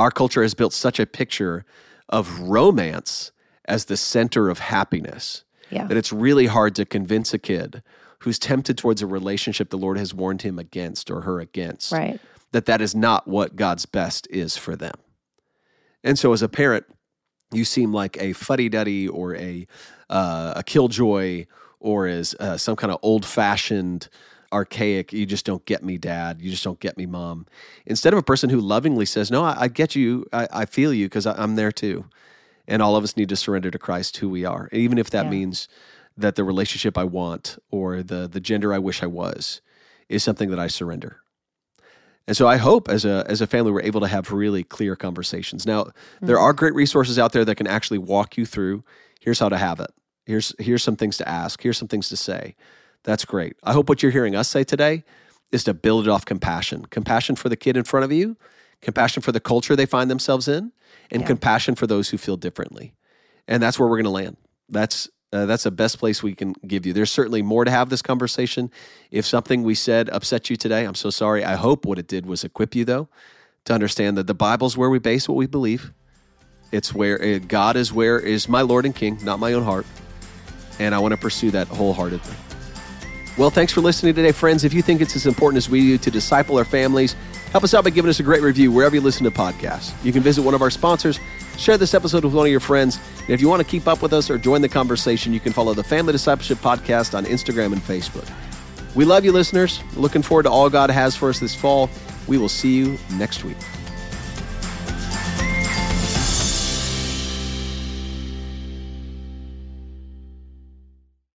Speaker 2: Our culture has built such a picture of romance as the center of happiness
Speaker 1: Yeah.
Speaker 2: that it's really hard to convince a kid who's tempted towards a relationship the Lord has warned him against or her against
Speaker 1: Right.
Speaker 2: that that is not what God's best is for them. And so as a parent, you seem like a fuddy-duddy or a uh, a killjoy or as uh, some kind of old-fashioned archaic you just don't get me dad you just don't get me mom instead of a person who lovingly says no i, I get you i, I feel you because i'm there too and all of us need to surrender to christ who we are even if that
Speaker 1: Yeah.
Speaker 2: means that the relationship i want or the the gender i wish i was is something that i surrender and so I hope as a as a family we're able to have really clear conversations. Now, there mm-hmm. are great resources out there that can actually walk you through here's how to have it. Here's here's some things to ask, here's some things to say. That's great. I hope what you're hearing us say today is to build it off compassion. Compassion for the kid in front of you, compassion for the culture they find themselves in, and
Speaker 1: Yeah.
Speaker 2: compassion for those who feel differently. And that's where we're going to land. That's uh, that's the best place we can give you. There's certainly more to have this conversation. If something we said upset you today, I'm so sorry. I hope what it did was equip you, though, to understand that the Bible's where we base what we believe. It's where uh, God is where is my Lord and King, not my own heart. And I want to pursue that wholeheartedly. Well, thanks for listening today, friends. If you think it's as important as we do to disciple our families, help us out by giving us a great review wherever you listen to podcasts. You can visit one of our sponsors, share this episode with one of your friends, and if you want to keep up with us or join the conversation, you can follow the Family Discipleship Podcast on Instagram and Facebook. We love you, listeners. Looking forward to all God has for us this fall. We will see you next week.